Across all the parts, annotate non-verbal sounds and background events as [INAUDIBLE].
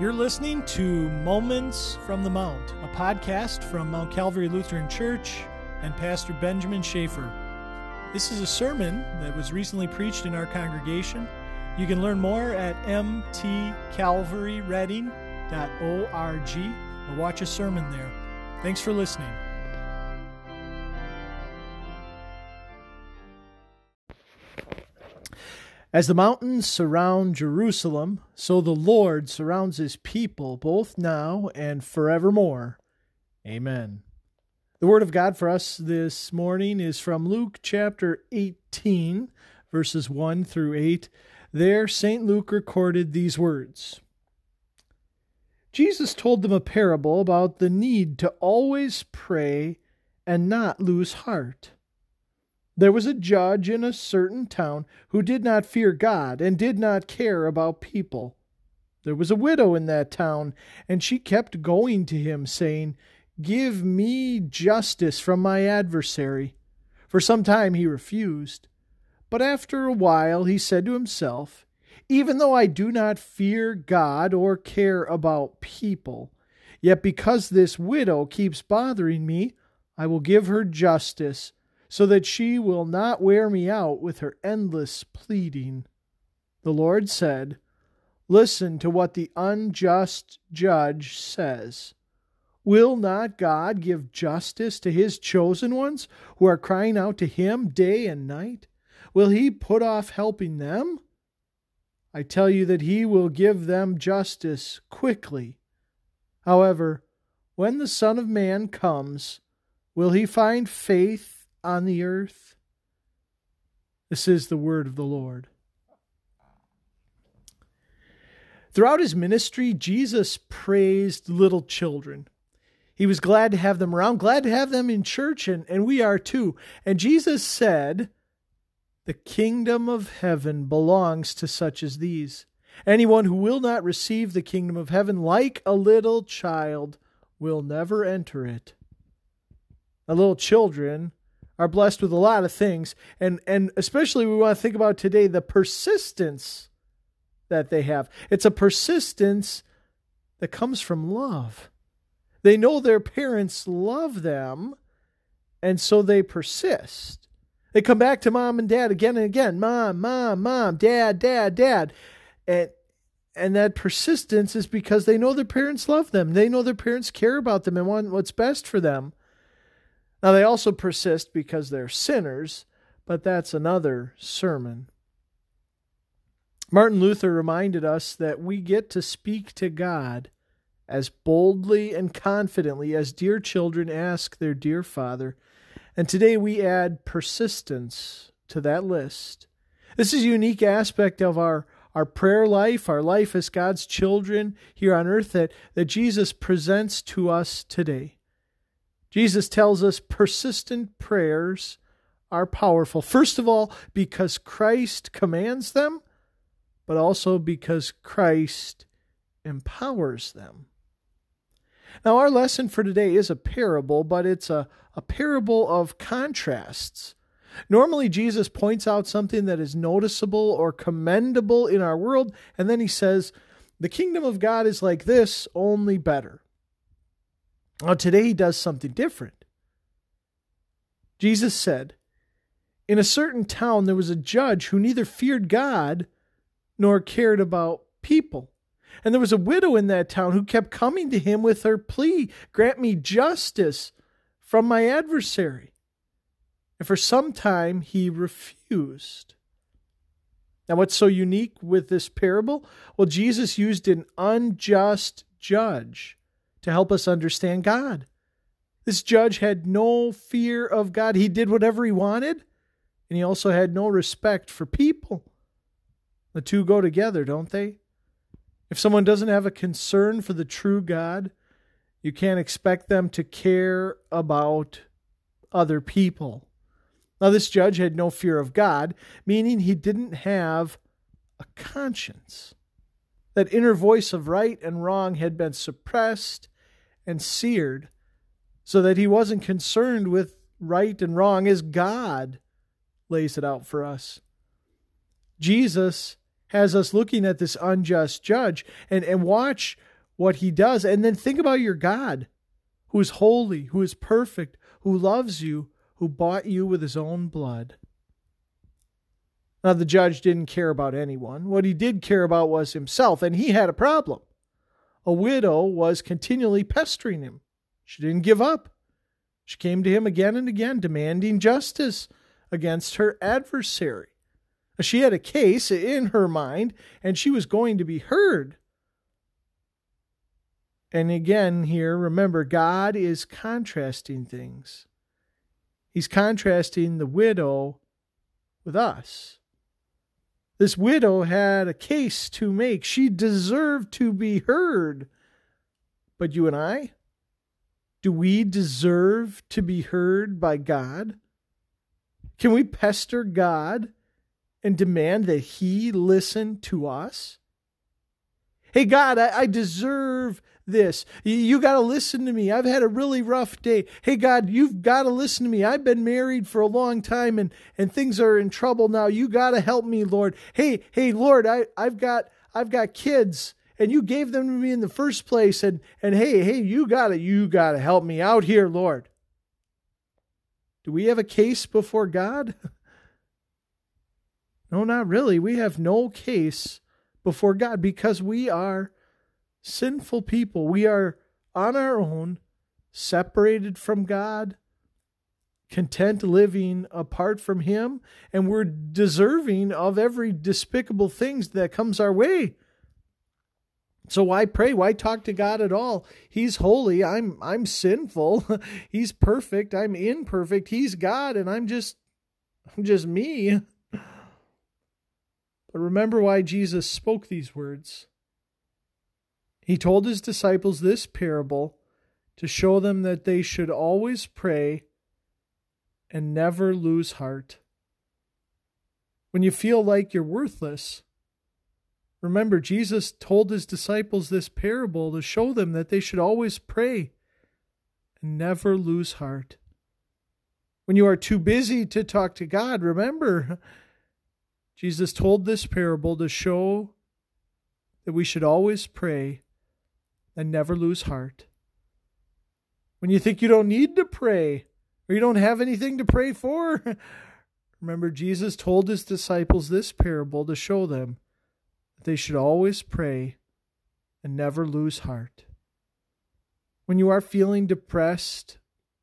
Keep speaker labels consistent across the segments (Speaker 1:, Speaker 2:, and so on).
Speaker 1: You're listening to Moments from the Mount, a podcast from Mount Calvary Lutheran Church and Pastor Benjamin Schaefer. This is a sermon that was recently preached in our congregation. You can learn more at mtcalvaryreading.org or watch a sermon there. Thanks for listening. As the mountains surround Jerusalem, so the Lord surrounds his people both now and forevermore. Amen. The word of God for us this morning is from Luke chapter 18, verses 1 through 8. There, St. Luke recorded these words Jesus told them a parable about the need to always pray and not lose heart. There was a judge in a certain town who did not fear God and did not care about people. There was a widow in that town, and she kept going to him, saying, Give me justice from my adversary. For some time he refused. But after a while he said to himself, Even though I do not fear God or care about people, yet because this widow keeps bothering me, I will give her justice so that she will not wear me out with her endless pleading. The Lord said, Listen to what the unjust judge says. Will not God give justice to his chosen ones who are crying out to him day and night? Will he put off helping them? I tell you that he will give them justice quickly. However, when the Son of Man comes, will he find faith on the earth. This is the word of the Lord. Throughout his ministry, Jesus praised little children. He was glad to have them around, glad to have them in church, and, and we are too. And Jesus said, The kingdom of heaven belongs to such as these. Anyone who will not receive the kingdom of heaven like a little child will never enter it. The little children are blessed with a lot of things. And and especially we want to think about today the persistence that they have. It's a persistence that comes from love. They know their parents love them and so they persist. They come back to mom and dad again and again mom mom mom dad dad dad. And and that persistence is because they know their parents love them. They know their parents care about them and want what's best for them now, they also persist because they're sinners, but that's another sermon. Martin Luther reminded us that we get to speak to God as boldly and confidently as dear children ask their dear Father. And today we add persistence to that list. This is a unique aspect of our, our prayer life, our life as God's children here on earth that, that Jesus presents to us today. Jesus tells us persistent prayers are powerful. First of all, because Christ commands them, but also because Christ empowers them. Now, our lesson for today is a parable, but it's a, a parable of contrasts. Normally, Jesus points out something that is noticeable or commendable in our world, and then he says, The kingdom of God is like this, only better. Now, today he does something different. Jesus said, In a certain town there was a judge who neither feared God nor cared about people. And there was a widow in that town who kept coming to him with her plea Grant me justice from my adversary. And for some time he refused. Now, what's so unique with this parable? Well, Jesus used an unjust judge to help us understand God. This judge had no fear of God. He did whatever he wanted, and he also had no respect for people. The two go together, don't they? If someone doesn't have a concern for the true God, you can't expect them to care about other people. Now, this judge had no fear of God, meaning he didn't have a conscience. That inner voice of right and wrong had been suppressed and seared so that he wasn't concerned with right and wrong as God lays it out for us. Jesus has us looking at this unjust judge and, and watch what he does. And then think about your God, who is holy, who is perfect, who loves you, who bought you with his own blood. Now, the judge didn't care about anyone. What he did care about was himself, and he had a problem. A widow was continually pestering him. She didn't give up. She came to him again and again, demanding justice against her adversary. She had a case in her mind, and she was going to be heard. And again, here, remember, God is contrasting things. He's contrasting the widow with us. This widow had a case to make. She deserved to be heard. But you and I? Do we deserve to be heard by God? Can we pester God and demand that He listen to us? Hey, God, I, I deserve this. You, got to listen to me. I've had a really rough day. Hey, God, you've got to listen to me. I've been married for a long time and, and things are in trouble now. You got to help me, Lord. Hey, hey, Lord, I, I've got, I've got kids and you gave them to me in the first place. And, and hey, hey, you got to, you got to help me out here, Lord. Do we have a case before God? [LAUGHS] no, not really. We have no case before God because we are sinful people. We are on our own, separated from God, content living apart from Him, and we're deserving of every despicable things that comes our way. So why pray? Why talk to God at all? He's holy. I'm I'm sinful. [LAUGHS] He's perfect. I'm imperfect. He's God and I'm just I'm just me. [LAUGHS] But remember why Jesus spoke these words. He told his disciples this parable to show them that they should always pray and never lose heart. When you feel like you're worthless, remember Jesus told his disciples this parable to show them that they should always pray and never lose heart. When you are too busy to talk to God, remember Jesus told this parable to show that we should always pray and never lose heart. When you think you don't need to pray or you don't have anything to pray for, [LAUGHS] remember Jesus told his disciples this parable to show them that they should always pray and never lose heart. When you are feeling depressed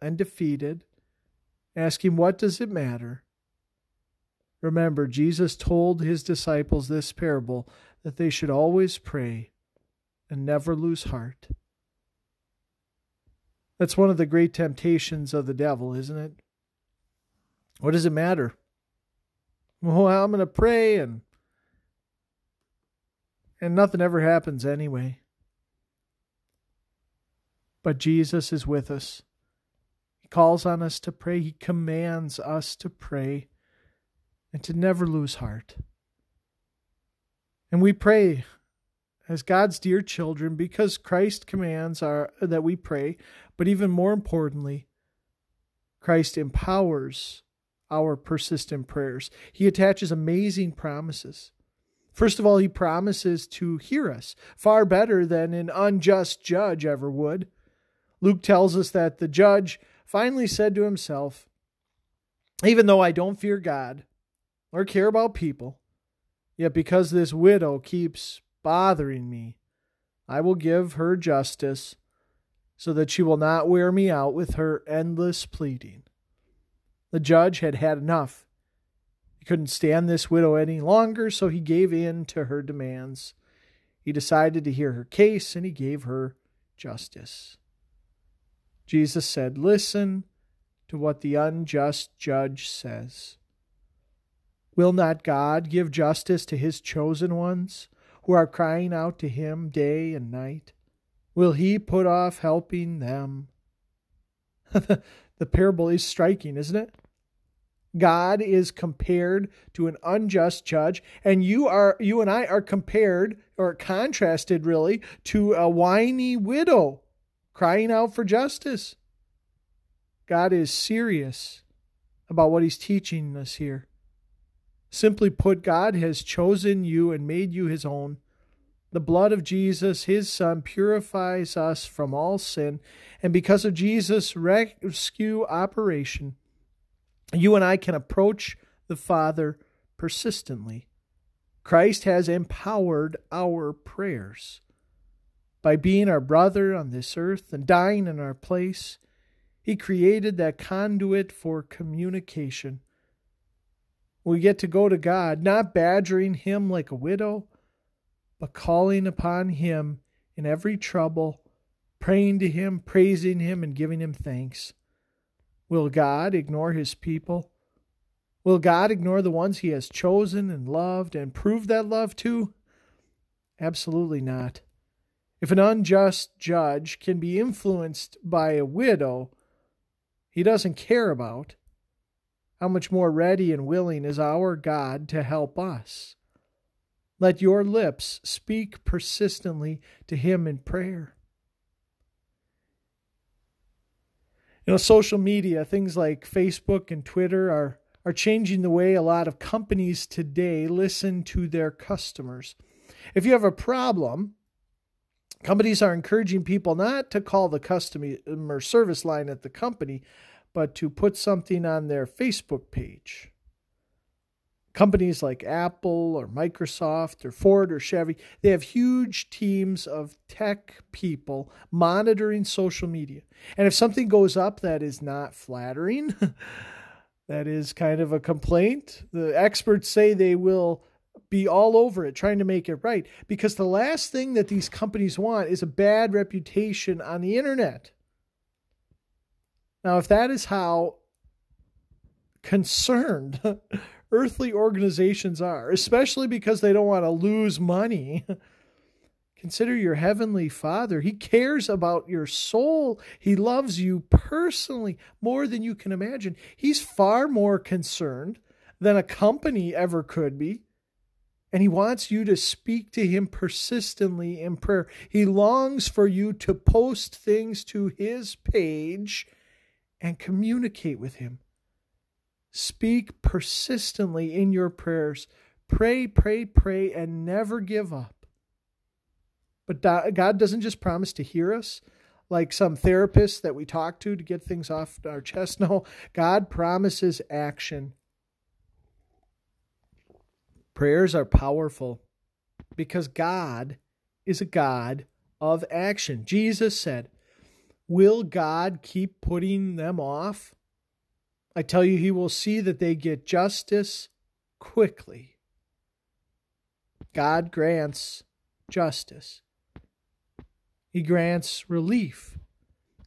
Speaker 1: and defeated, ask him, What does it matter? Remember, Jesus told his disciples this parable that they should always pray and never lose heart. That's one of the great temptations of the devil, isn't it? What does it matter? Well, I'm going to pray and and nothing ever happens anyway. But Jesus is with us. He calls on us to pray. He commands us to pray and to never lose heart. And we pray as God's dear children because Christ commands our, that we pray, but even more importantly, Christ empowers our persistent prayers. He attaches amazing promises. First of all, he promises to hear us far better than an unjust judge ever would. Luke tells us that the judge finally said to himself, Even though I don't fear God, or care about people. Yet because this widow keeps bothering me, I will give her justice so that she will not wear me out with her endless pleading. The judge had had enough. He couldn't stand this widow any longer, so he gave in to her demands. He decided to hear her case and he gave her justice. Jesus said, Listen to what the unjust judge says. Will not God give justice to his chosen ones who are crying out to him day and night? Will he put off helping them? [LAUGHS] the parable is striking, isn't it? God is compared to an unjust judge, and you are you and I are compared or contrasted really to a whiny widow crying out for justice. God is serious about what he's teaching us here. Simply put, God has chosen you and made you his own, The blood of Jesus, his son, purifies us from all sin. And because of Jesus' rescue operation, you and I can approach the Father persistently. Christ has empowered our prayers. By being our brother on this earth and dying in our place, He created that conduit for communication. We get to go to God, not badgering Him like a widow, but calling upon Him in every trouble, praying to Him, praising Him, and giving Him thanks. Will God ignore His people? Will God ignore the ones He has chosen and loved and proved that love to? Absolutely not. If an unjust judge can be influenced by a widow he doesn't care about, how much more ready and willing is our God to help us? Let your lips speak persistently to Him in prayer. You know, social media, things like Facebook and Twitter are, are changing the way a lot of companies today listen to their customers. If you have a problem, companies are encouraging people not to call the customer service line at the company, but to put something on their Facebook page companies like Apple or Microsoft or Ford or Chevy, they have huge teams of tech people monitoring social media. And if something goes up that is not flattering, [LAUGHS] that is kind of a complaint, the experts say they will be all over it trying to make it right because the last thing that these companies want is a bad reputation on the internet. Now, if that is how concerned [LAUGHS] earthly organizations are, especially because they don't want to lose money. [LAUGHS] Consider your heavenly Father. He cares about your soul. He loves you personally more than you can imagine. He's far more concerned than a company ever could be. And he wants you to speak to him persistently in prayer. He longs for you to post things to his page and communicate with him. Speak persistently in your prayers. Pray, pray, pray, and never give up. But God doesn't just promise to hear us like some therapist that we talk to to get things off our chest. [LAUGHS] No, God promises action. Prayers are powerful because God is a God of action. Jesus said, Will God keep putting them off? I tell you, he will see that they get justice quickly. God grants justice, He grants relief.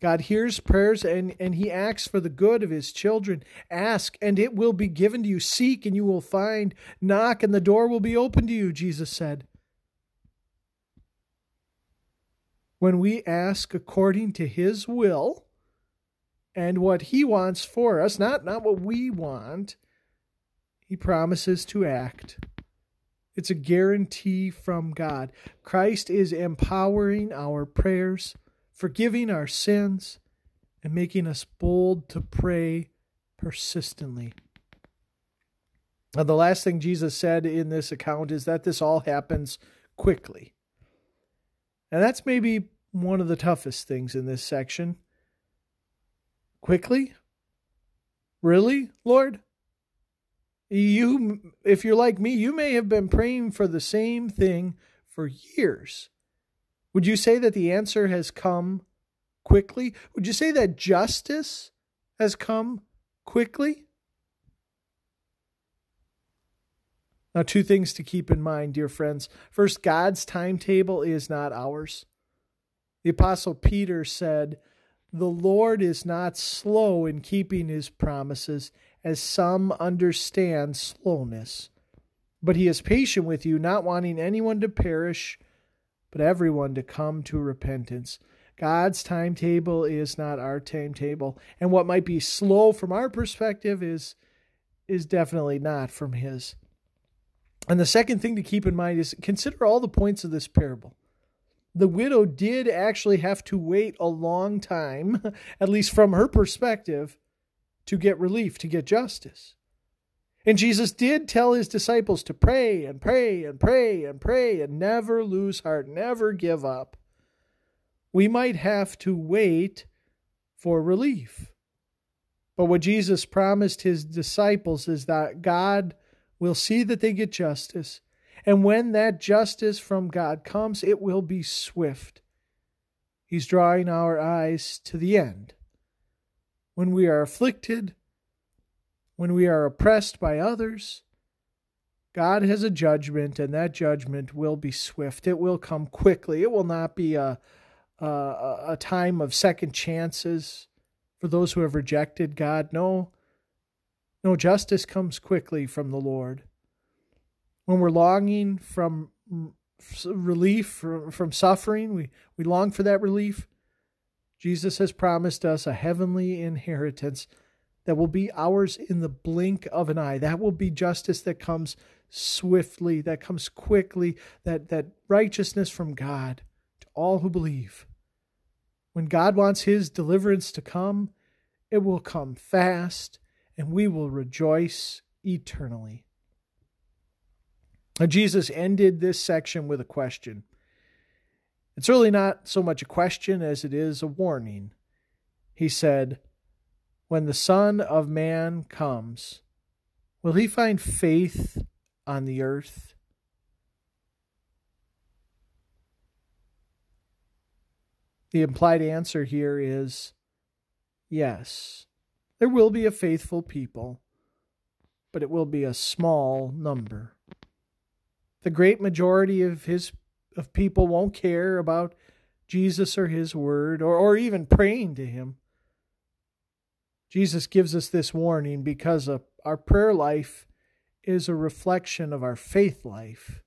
Speaker 1: God hears prayers and, and He acts for the good of His children. Ask, and it will be given to you. Seek, and you will find. Knock, and the door will be open to you, Jesus said. When we ask according to His will, and what he wants for us, not, not what we want, he promises to act. It's a guarantee from God. Christ is empowering our prayers, forgiving our sins, and making us bold to pray persistently. Now, the last thing Jesus said in this account is that this all happens quickly. And that's maybe one of the toughest things in this section. Quickly? Really, Lord? You, if you're like me, you may have been praying for the same thing for years. Would you say that the answer has come quickly? Would you say that justice has come quickly? Now, two things to keep in mind, dear friends. First, God's timetable is not ours. The Apostle Peter said, the Lord is not slow in keeping his promises, as some understand slowness. But he is patient with you, not wanting anyone to perish, but everyone to come to repentance. God's timetable is not our timetable, and what might be slow from our perspective is is definitely not from his. And the second thing to keep in mind is consider all the points of this parable the widow did actually have to wait a long time, [LAUGHS] at least from her perspective, to get relief, to get justice. And Jesus did tell his disciples to pray and pray and pray and pray and never lose heart, never give up. We might have to wait for relief. But what Jesus promised his disciples is that God will see that they get justice. And when that justice from God comes, it will be swift. He's drawing our eyes to the end. When we are afflicted, when we are oppressed by others, God has a judgment, and that judgment will be swift. It will come quickly. It will not be a, a, a time of second chances for those who have rejected God. No, no, justice comes quickly from the Lord. When we're longing from relief, from, from suffering, we, we long for that relief. Jesus has promised us a heavenly inheritance that will be ours in the blink of an eye. That will be justice that comes swiftly, that comes quickly, that, that righteousness from God to all who believe. When God wants his deliverance to come, it will come fast, and we will rejoice eternally. Now, Jesus ended this section with a question. It's really not so much a question as it is a warning. He said, when the Son of Man comes, will he find faith on the earth? The implied answer here is yes. There will be a faithful people, but it will be a small number. The great majority of his of people won't care about Jesus or his word or, or even praying to him. Jesus gives us this warning because our prayer life is a reflection of our faith life.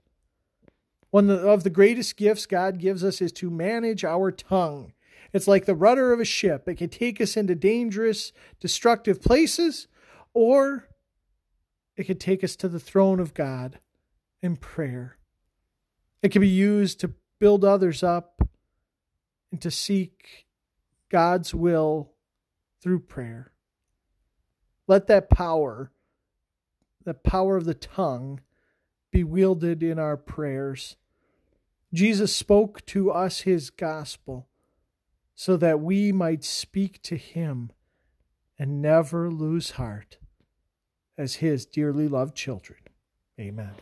Speaker 1: One of the greatest gifts God gives us is to manage our tongue. It's like the rudder of a ship. It can take us into dangerous, destructive places, or it can take us to the throne of God in prayer. It can be used to build others up and to seek God's will through prayer. Let that power, the power of the tongue, be wielded in our prayers. Jesus spoke to us his gospel so that we might speak to him and never lose heart as his dearly loved children. Amen.